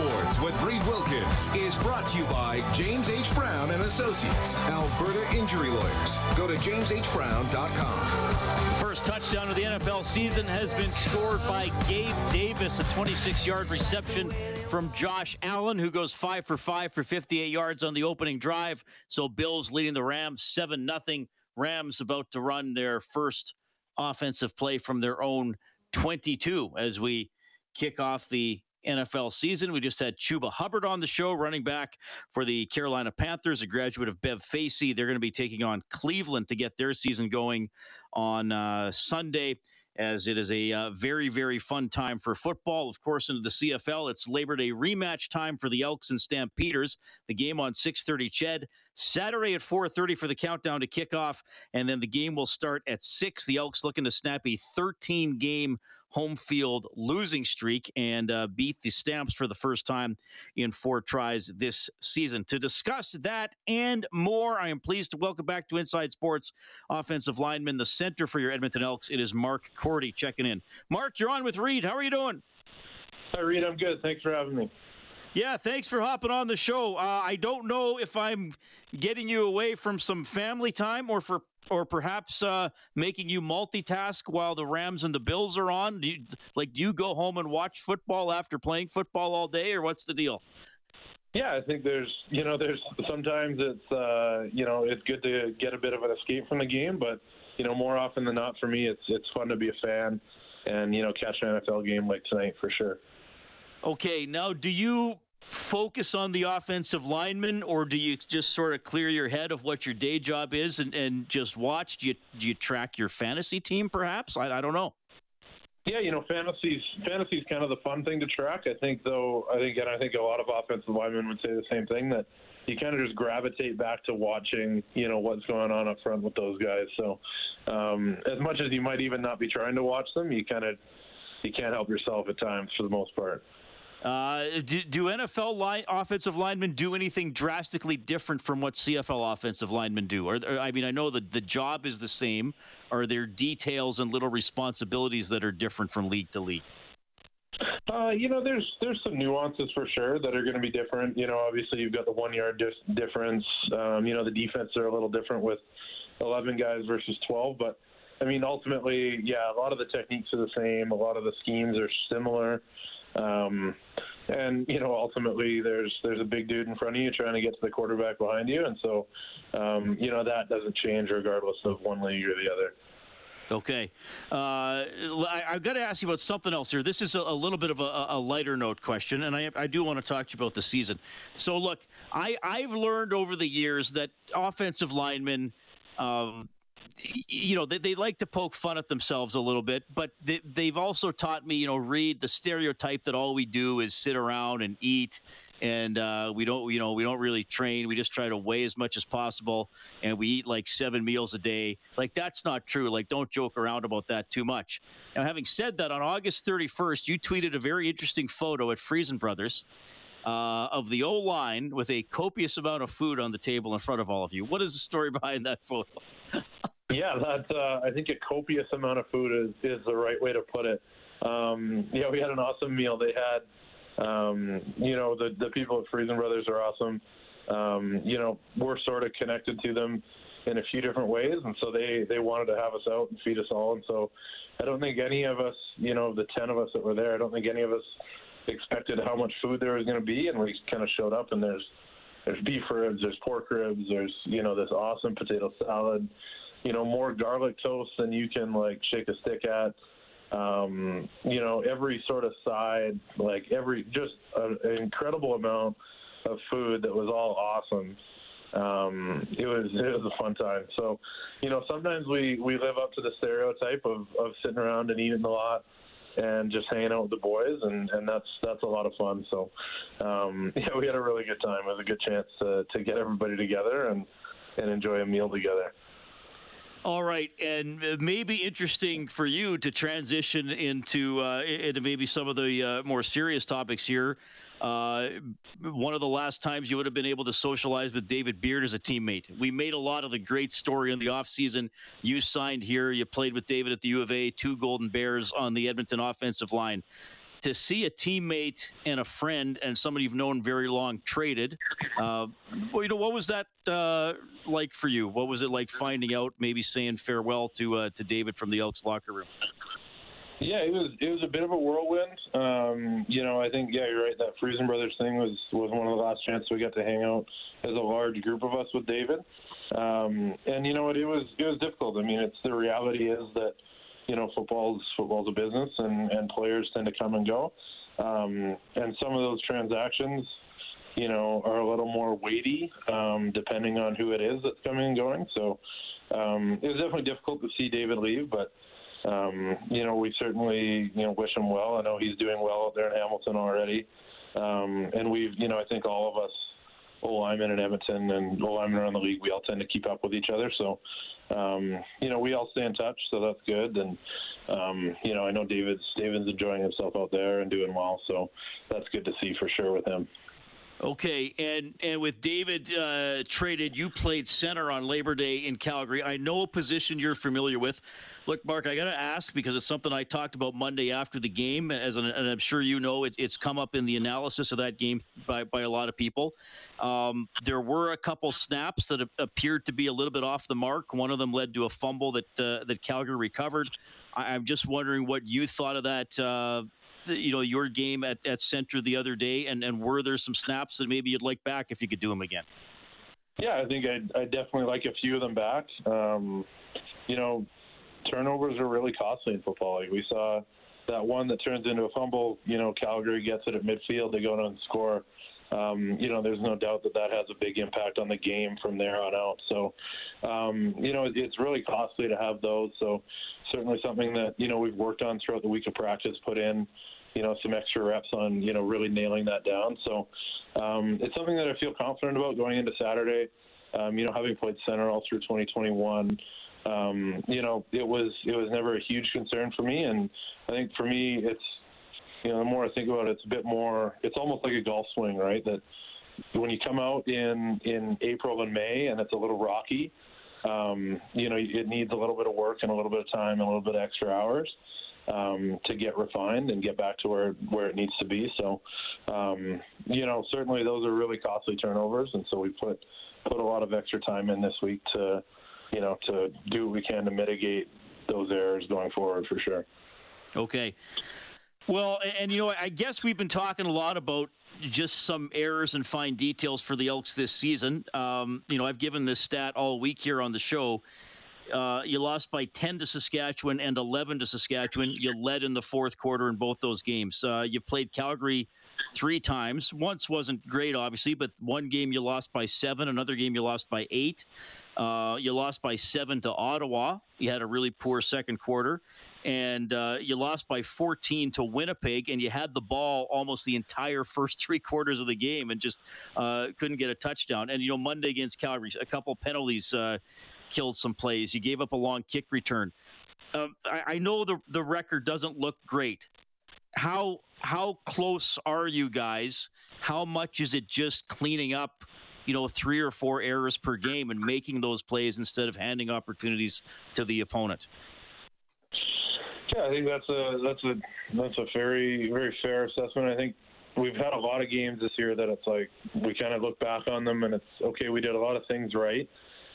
Sports with Reed Wilkins is brought to you by James H. Brown and Associates, Alberta Injury Lawyers. Go to jameshbrown.com. First touchdown of the NFL season has been scored by Gabe Davis, a 26-yard reception from Josh Allen, who goes five for five for 58 yards on the opening drive. So Bills leading the Rams 7 0. Rams about to run their first offensive play from their own 22 as we kick off the NFL season. We just had Chuba Hubbard on the show, running back for the Carolina Panthers, a graduate of Bev Facey. They're going to be taking on Cleveland to get their season going on uh, Sunday as it is a uh, very, very fun time for football. Of course, into the CFL, it's Labor Day rematch time for the Elks and Stampeders. The game on 6:30 CHED Saturday at 4:30 for the countdown to kickoff, and then the game will start at six. The Elks looking to snap a 13 game home field losing streak and uh, beat the Stamps for the first time in four tries this season. To discuss that and more, I am pleased to welcome back to Inside Sports offensive lineman, the center for your Edmonton Elks. It is Mark Korte checking in. Mark, you're on with Reed. How are you doing? Hi, Reed. I'm good. Thanks for having me. Yeah, thanks for hopping on the show. Uh, I don't know if I'm getting you away from some family time or for or perhaps uh, making you multitask while the Rams and the Bills are on? Do you, like, do you go home and watch football after playing football all day, or what's the deal? Yeah, I think there's, you know, there's sometimes it's, uh, you know, it's good to get a bit of an escape from the game, but you know, more often than not, for me, it's it's fun to be a fan and you know catch an NFL game like tonight for sure. Okay, now do you focus on the offensive lineman, or do you just sort of clear your head of what your day job is and, and just watch? Do you, do you track your fantasy team, perhaps? I, I don't know. Yeah, you know, fantasy's fantasy's kind of the fun thing to track. I think, though, I think, and I think a lot of offensive linemen would say the same thing that you kind of just gravitate back to watching, you know, what's going on up front with those guys. So, um, as much as you might even not be trying to watch them, you kind of you can't help yourself at times for the most part. Uh, do, do, NFL line, offensive linemen do anything drastically different from what CFL offensive linemen do? Or, I mean, I know that the job is the same. Are there details and little responsibilities that are different from league to league? Uh, you know, there's there's some nuances for sure that are going to be different. You know, obviously you've got the one yard dis- difference. Um, you know, the defense are a little different with 11 guys versus 12, but I mean, ultimately, yeah, a lot of the techniques are the same. A lot of the schemes are similar. Um, and you know, ultimately, there's there's a big dude in front of you trying to get to the quarterback behind you, and so um, you know that doesn't change regardless of one league or the other. Okay. Uh, I, have got to ask you about something else here. This is a, a little bit of a, a, lighter note question, and I, I, do want to talk to you about the season. So, look, I, I've learned over the years that offensive linemen, um, you know, they, they like to poke fun at themselves a little bit, but they, they've also taught me, you know, Reed the stereotype that all we do is sit around and eat and uh, we don't you know we don't really train. We just try to weigh as much as possible and we eat like seven meals a day. Like that's not true. Like don't joke around about that too much. Now having said that on august 31st you tweeted a very interesting photo at friesen brothers uh, of the o line with a copious amount of food on the table in front of all of you. What is the story behind that photo Yeah, that's. Uh, I think a copious amount of food is, is the right way to put it. Um, yeah, we had an awesome meal. They had, um, you know, the the people at Friesen Brothers are awesome. Um, you know, we're sort of connected to them in a few different ways, and so they they wanted to have us out and feed us all. And so, I don't think any of us, you know, the ten of us that were there, I don't think any of us expected how much food there was going to be, and we kind of showed up, and there's there's beef ribs, there's pork ribs, there's you know this awesome potato salad you know, more garlic toast than you can like shake a stick at. Um, you know, every sort of side, like every just a, an incredible amount of food that was all awesome. Um, it was it was a fun time. So, you know, sometimes we we live up to the stereotype of of sitting around and eating a lot and just hanging out with the boys and and that's that's a lot of fun so um yeah we had a really good time it was a good chance to to get everybody together and and enjoy a meal together all right, and maybe interesting for you to transition into uh, into maybe some of the uh, more serious topics here. Uh, one of the last times you would have been able to socialize with David Beard as a teammate. We made a lot of the great story in the offseason. You signed here. You played with David at the U of A, two Golden Bears on the Edmonton offensive line. To see a teammate and a friend and somebody you've known very long traded. Uh, well, you know, what was that uh, like for you? What was it like finding out, maybe saying farewell to uh, to David from the Elks locker room? Yeah, it was it was a bit of a whirlwind. Um, you know, I think yeah, you're right. That Friesen Brothers thing was was one of the last chances we got to hang out as a large group of us with David. Um, and you know what, it was it was difficult. I mean, it's the reality is that you know football's football's a business, and and players tend to come and go. Um, and some of those transactions, you know, are a little more weighty um, depending on who it is that's coming and going. So um, it was definitely difficult to see David leave, but um, you know, we certainly, you know, wish him well. I know he's doing well out there in Hamilton already. Um, and we've, you know, I think all of us, linemen in Edmonton and linemen around the league, we all tend to keep up with each other. So, um, you know, we all stay in touch, so that's good. And, um, you know, I know David's David's enjoying himself out there and doing well, so that's good to see for sure with him. Okay, and and with David uh, traded, you played center on Labor Day in Calgary. I know a position you're familiar with. Look, Mark, I got to ask because it's something I talked about Monday after the game, as an, and I'm sure you know it, it's come up in the analysis of that game by, by a lot of people. Um, there were a couple snaps that appeared to be a little bit off the mark. One of them led to a fumble that uh, that Calgary recovered. I, am just wondering what you thought of that. Uh, the, you know, your game at, at center the other day, and, and were there some snaps that maybe you'd like back if you could do them again? Yeah, I think I'd I definitely like a few of them back. Um, you know, turnovers are really costly in football. Like we saw that one that turns into a fumble. You know, Calgary gets it at midfield. They go down and score. Um, you know, there's no doubt that that has a big impact on the game from there on out. So, um, you know, it's really costly to have those. So, certainly something that you know we've worked on throughout the week of practice. Put in, you know, some extra reps on you know really nailing that down. So, um, it's something that I feel confident about going into Saturday. Um, you know, having played center all through 2021 um, you know, it was it was never a huge concern for me, and I think for me, it's you know, the more I think about it, it's a bit more. It's almost like a golf swing, right? That when you come out in in April and May, and it's a little rocky, um, you know, it needs a little bit of work and a little bit of time and a little bit of extra hours. Um, to get refined and get back to where where it needs to be. So, um, you know, certainly those are really costly turnovers, and so we put put a lot of extra time in this week to you know, to do what we can to mitigate those errors going forward for sure. Okay. Well, and, you know, I guess we've been talking a lot about just some errors and fine details for the Elks this season. Um, you know, I've given this stat all week here on the show. Uh, you lost by 10 to Saskatchewan and 11 to Saskatchewan. You led in the fourth quarter in both those games. Uh, you've played Calgary three times. Once wasn't great, obviously, but one game you lost by seven, another game you lost by eight. Uh, you lost by seven to Ottawa. You had a really poor second quarter. And uh, you lost by 14 to Winnipeg, and you had the ball almost the entire first three quarters of the game and just uh, couldn't get a touchdown. And, you know, Monday against Calgary, a couple penalties uh, killed some plays. You gave up a long kick return. Um, I, I know the, the record doesn't look great. How how close are you guys? How much is it just cleaning up you know, three or four errors per game and making those plays instead of handing opportunities to the opponent. Yeah, I think that's a that's a that's a very very fair assessment. I think we've had a lot of games this year that it's like we kind of look back on them and it's okay. We did a lot of things right.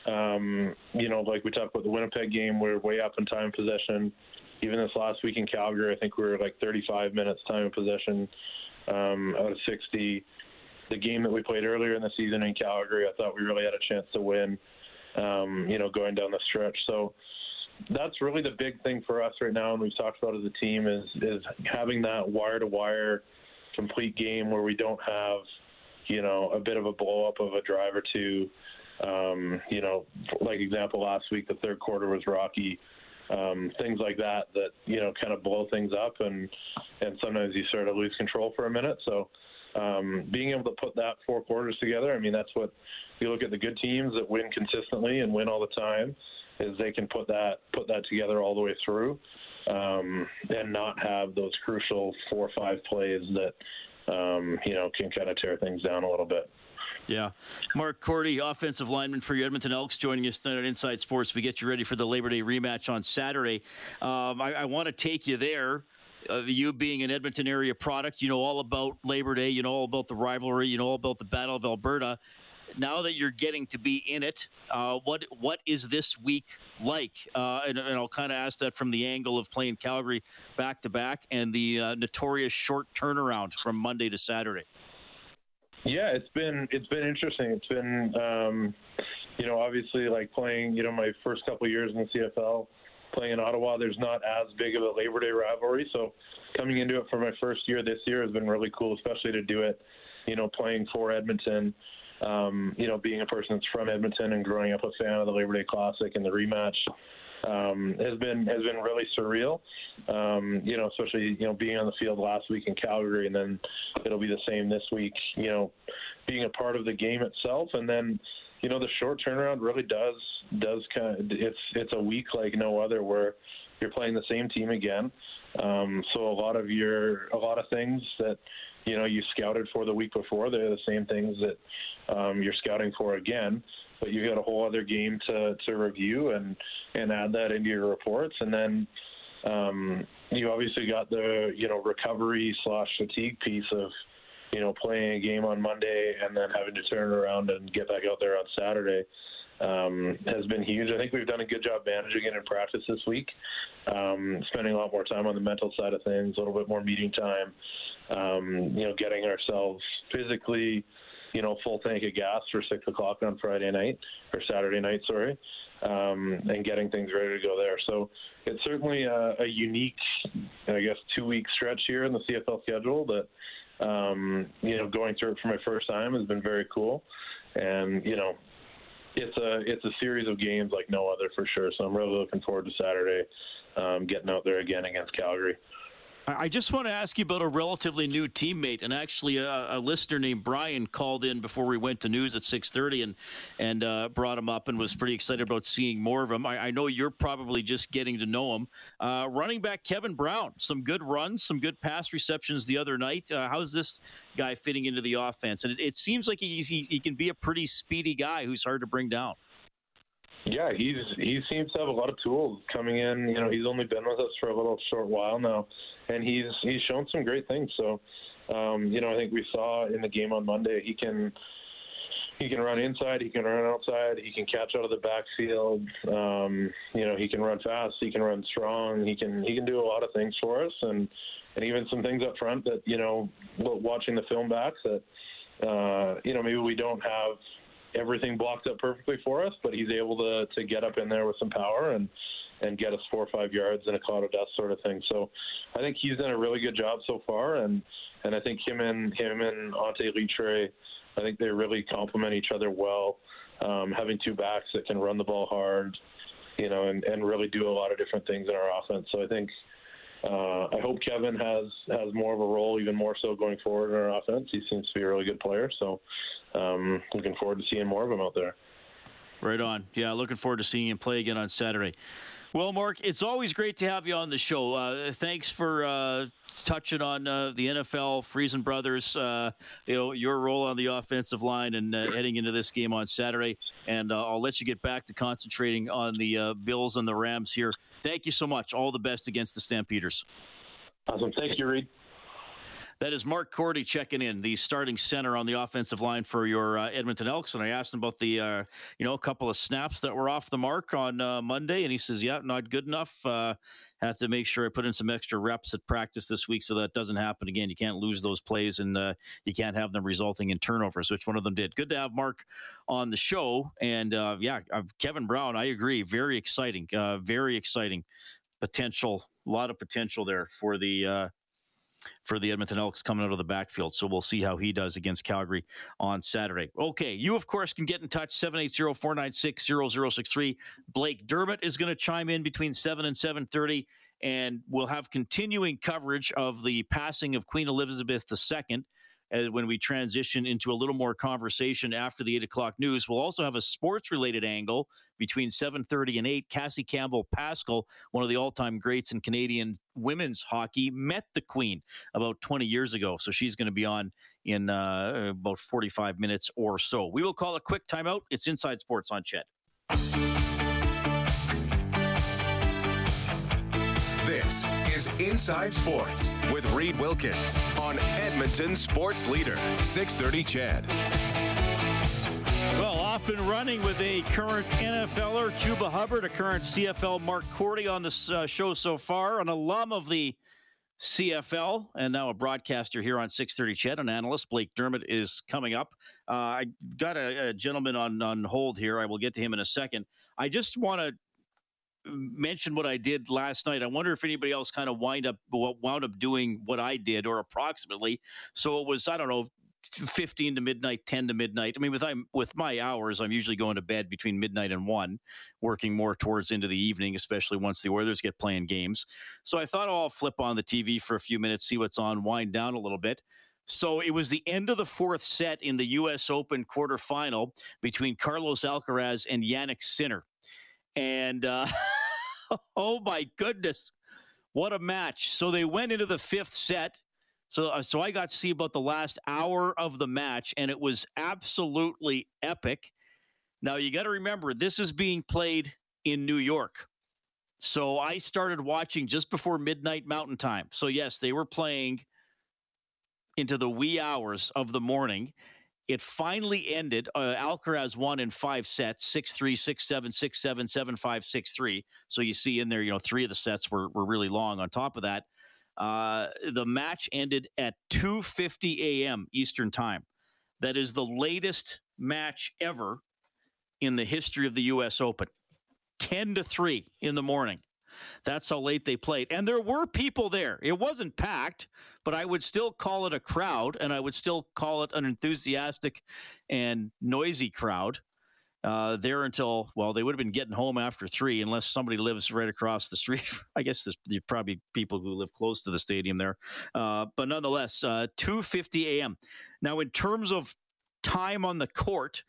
Um, you know, like we talked about the Winnipeg game, we're way up in time possession. Even this last week in Calgary, I think we were like 35 minutes time of possession um, out of 60 the game that we played earlier in the season in Calgary, I thought we really had a chance to win. Um, you know, going down the stretch. So that's really the big thing for us right now, and we've talked about as a team is is having that wire to wire complete game where we don't have you know a bit of a blow up of a drive or two. Um, you know, like example last week, the third quarter was rocky. Um, things like that that you know kind of blow things up, and and sometimes you sort of lose control for a minute. So um, being able to put that four quarters together, I mean, that's what you look at the good teams that win consistently and win all the time, is they can put that put that together all the way through, um, and not have those crucial four or five plays that um, you know can kind of tear things down a little bit. Yeah. Mark Korte, offensive lineman for your Edmonton Elks, joining us tonight on Inside Sports. We get you ready for the Labor Day rematch on Saturday. Um, I, I want to take you there uh, you being an Edmonton area product, you know all about Labor Day, you know all about the rivalry, you know all about the Battle of Alberta. Now that you're getting to be in it, uh, what what is this week like? Uh, and, and, I'll kind of ask that from the angle of playing Calgary back to back and the uh, notorious short turnaround from Monday to Saturday. Yeah, it's been it's been interesting. It's been um, you know obviously like playing you know my first couple years in the CFL playing in Ottawa, there's not as big of a Labor Day rivalry. So coming into it for my first year this year has been really cool, especially to do it, you know, playing for Edmonton. Um, you know, being a person that's from Edmonton and growing up a fan of the Labor Day Classic and the rematch um, has been has been really surreal. Um, you know, especially you know being on the field last week in Calgary, and then it'll be the same this week. You know, being a part of the game itself, and then you know the short turnaround really does does kind of it's it's a week like no other where you're playing the same team again. Um, so a lot of your a lot of things that you know you scouted for the week before they're the same things that um, you're scouting for again. But you've got a whole other game to, to review and and add that into your reports, and then um, you obviously got the you know recovery slash fatigue piece of you know, playing a game on Monday and then having to turn around and get back out there on Saturday um, has been huge. I think we've done a good job managing it in practice this week, um, spending a lot more time on the mental side of things, a little bit more meeting time, um, you know, getting ourselves physically, you know, full tank of gas for six o'clock on Friday night or Saturday night, sorry, um, and getting things ready to go there. So it's certainly a, a unique, I guess, two week stretch here in the CFL schedule that um, you know, going through it for my first time has been very cool. And, you know, it's a it's a series of games like no other for sure. So I'm really looking forward to Saturday, um, getting out there again against Calgary. I just want to ask you about a relatively new teammate, and actually a, a, listener named Brian called in before we went to news at 6:30, and and uh, brought him up and was pretty excited about seeing more of him. I, I know you're probably just getting to know him. Uh, running back Kevin Brown, some good runs, some good pass receptions the other night. Uh, how's this guy fitting into the offense? And it, it seems like he, he, he can be a pretty speedy guy who's hard to bring down. Yeah, he's he seems to have a lot of tools coming in. You know, he's only been with us for a little short while now and he's he's shown some great things. So, um, you know, I think we saw in the game on Monday he can he can run inside, he can run outside, he can catch out of the backfield. Um, you know, he can run fast, he can run strong, he can he can do a lot of things for us, and and even some things up front that you know, watching the film back that uh, you know maybe we don't have everything blocked up perfectly for us, but he's able to to get up in there with some power and and get us four or five yards in a cloud of dust sort of thing. So I think he's done a really good job so far, and and I think him and him and Ante Litre, I think they really complement each other well. Um, having two backs that can run the ball hard, you know, and, and really do a lot of different things in our offense. So I think uh, I hope Kevin has has more of a role, even more so going forward in our offense. He seems to be a really good player, so um, looking forward to seeing more of him out there. Right on. Yeah, looking forward to seeing him play again on Saturday. Well, Mark, it's always great to have you on the show. Uh, thanks for uh, touching on uh, the NFL, Friesen Brothers, uh, you know, your role on the offensive line and uh, heading into this game on Saturday. And uh, I'll let you get back to concentrating on the Bills and the Rams here. Thank you so much. All the best against the Stampeders. Awesome. Thank you, Reed. That is Mark Korte checking in, the starting center on the offensive line for your uh, Edmonton Elks. And I asked him about the, uh, you know, a couple of snaps that were off the mark on uh, Monday, and he says, "Yeah, not good enough. Uh, have to make sure I put in some extra reps at practice this week so that doesn't happen again. You can't lose those plays, and uh, you can't have them resulting in turnovers, which one of them did. Good to have Mark on the show, and uh, yeah, Kevin Brown. I agree. Very exciting. very exciting potential. A lot of potential there for the for the Edmonton Elks coming out of the backfield. So we'll see how he does against Calgary on Saturday. Okay, you, of course, can get in touch 780 496 0063. Blake Dermott is going to chime in between 7 and 730, and we'll have continuing coverage of the passing of Queen Elizabeth II uh, when we transition into a little more conversation after the eight o'clock news. We'll also have a sports related angle between 7:30 and 8. Cassie campbell Pascall one of the all-time greats in Canadian women's hockey, met the Queen about 20 years ago, so she's going to be on in uh, about 45 minutes or so. We will call a quick timeout. It's Inside Sports on CHED. Inside Sports with Reed Wilkins on Edmonton Sports Leader, 630 CHED. Well, off and running with a current NFLer, Chuba Hubbard, a current CFL, Mark Korte on this uh, show so far, an alum of the CFL, and now a broadcaster here on 630 CHED, an analyst. Blake Dermott is coming up. Uh, I got a, a, gentleman on, on hold here. I will get to him in a second. I just want to mention what I did last night. I wonder if anybody else kind of wind up wound up doing what I did or approximately. So it was, I don't know, 15 to midnight, 10 to midnight. I mean, with I'm with my hours, I'm usually going to bed between midnight and one, working more towards into the evening, especially once the Oilers get playing games. So I thought oh, I'll flip on the TV for a few minutes, see what's on, wind down a little bit. So it was the end of the fourth set in the U.S. Open quarterfinal between Carlos Alcaraz and Jannik Sinner, and uh, oh my goodness, what a match! So they went into the fifth set so, uh, so I got to see about the last hour of the match, and it was absolutely epic. Now you got to remember, this is being played in New York. So I started watching just before midnight Mountain Time. So yes, they were playing into the wee hours of the morning. It finally ended. Uh, Alcaraz won in five sets 6 3, 6 7, 6 7, 7 5, 6 3. So you see in there, you know, three of the sets were, were really long. On top of that, uh, the match ended at 2:50 a.m. Eastern Time. That is the latest match ever in the history of the U.S. Open. 10 to 3 in the morning. That's how late they played. And there were people there. It wasn't packed, but I would still call it a crowd and I would still call it an enthusiastic and noisy crowd uh, there until well, they would have been getting home after three, unless somebody lives right across the street. I guess there's probably people who live close to the stadium there, uh, but nonetheless, uh, two fifty a.m. Now, in terms of time on the court,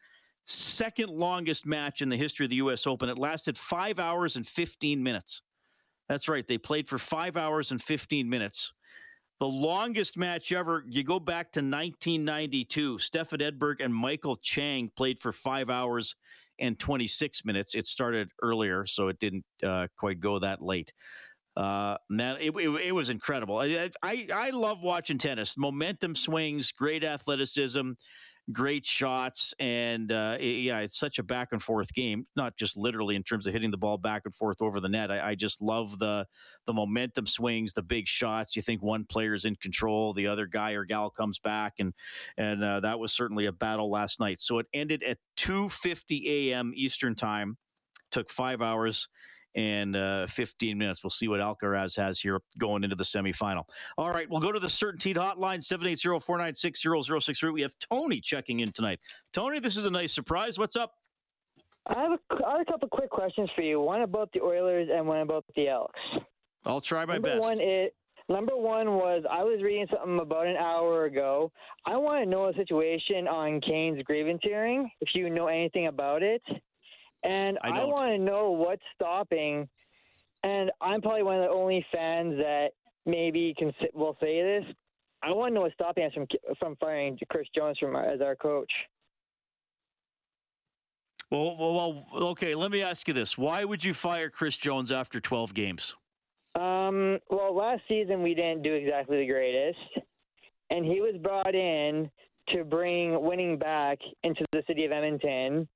second longest match in the history of the U.S. Open. It lasted five hours and fifteen minutes. That's right, they played for five hours and fifteen minutes. The longest match ever, you go back to 1992. Stefan Edberg and Michael Chang played for five hours and 26 minutes. It started earlier, so it didn't uh, quite go that late. Uh, man, it, it, it was incredible. I, I, I love watching tennis. Momentum swings, great athleticism great shots, and uh, it, yeah, it's such a back and forth game. Not just literally in terms of hitting the ball back and forth over the net. I, I just love the the momentum swings, the big shots. You think one player is in control, the other guy or gal comes back, and and uh, that was certainly a battle last night. So it ended at 2:50 a.m. Eastern time. Took five hours and uh, 15 minutes. We'll see what Alcaraz has here going into the semifinal. All right, we'll go to the CertainTeed hotline, 780-496-0063. We have Tony checking in tonight. Tony, this is a nice surprise. What's up? I have, a, I have a couple quick questions for you. One about the Oilers and one about the Elks. I'll try my number best. One is, number one was I was reading something about an hour ago. I want to know a situation on Kane's grievance hearing, if you know anything about it. And I, I want to know what's stopping. And I'm probably one of the only fans that maybe can will say this. I want to know what's stopping us from from firing Chris Jones from as our coach. Well, well, well, okay. Let me ask you this: Why would you fire Chris Jones after 12 games? Um, well, last season we didn't do exactly the greatest, and he was brought in to bring winning back into the city of Edmonton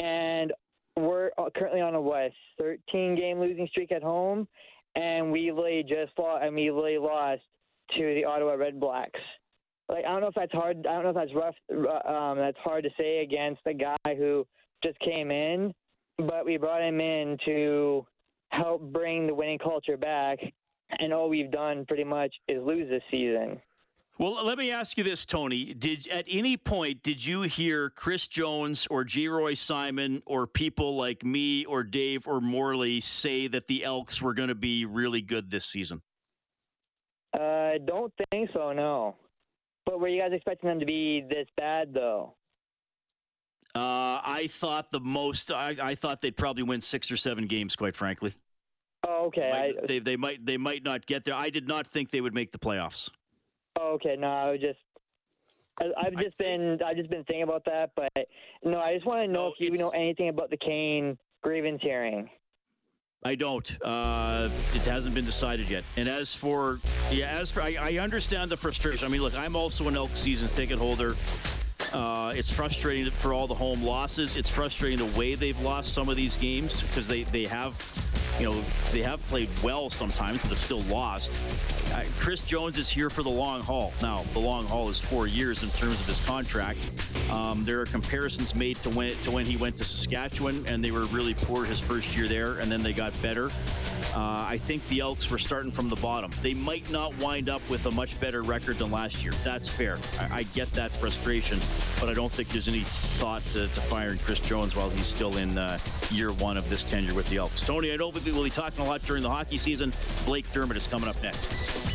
and we're uh, currently on a what 13 game losing streak at home, and we literally just lost, and we literally lost to the Ottawa Red Blacks. Like I don't know if that's hard. I don't know if that's rough. Um, that's hard to say against a guy who just came in, but we brought him in to help bring the winning culture back, and all we've done pretty much is lose this season. Well, let me ask you this, Tony. Did at any point did you hear Chris Jones or Geroy Simon or people like me or Dave or Morley say that the Elks were going to be really good this season? I uh, don't think so. No. But were you guys expecting them to be this bad, though? Uh, I thought the most. I, I, thought they'd probably win six or seven games. Quite frankly. Oh, okay. They might, I, they, they might. They might not get there. I did not think they would make the playoffs. Oh, okay. No, I was just. I, have just been I've just been thinking about that, but no, I just want to know no, if you know anything about the Kane grievance hearing. I don't. Uh, it hasn't been decided yet. And as for, yeah, as for, I, I understand the frustration. I mean, look, I'm also an Elk seasons ticket holder. Uh, it's frustrating for all the home losses. It's frustrating the way they've lost some of these games because they, they have, you know, they have played well sometimes, but they've still lost. Uh, Chris Jones is here for the long haul. Now, the long haul is four years in terms of his contract. Um, there are comparisons made to when to when he went to Saskatchewan, and they were really poor his first year there, and then they got better. Uh, I think the Elks were starting from the bottom. They might not wind up with a much better record than last year. That's fair. I, I get that frustration but I don't think there's any thought to, to firing Chris Jones while he's still in uh, year one of this tenure with the Elks. Tony, I know we'll be talking a lot during the hockey season. Blake Dermott is coming up next.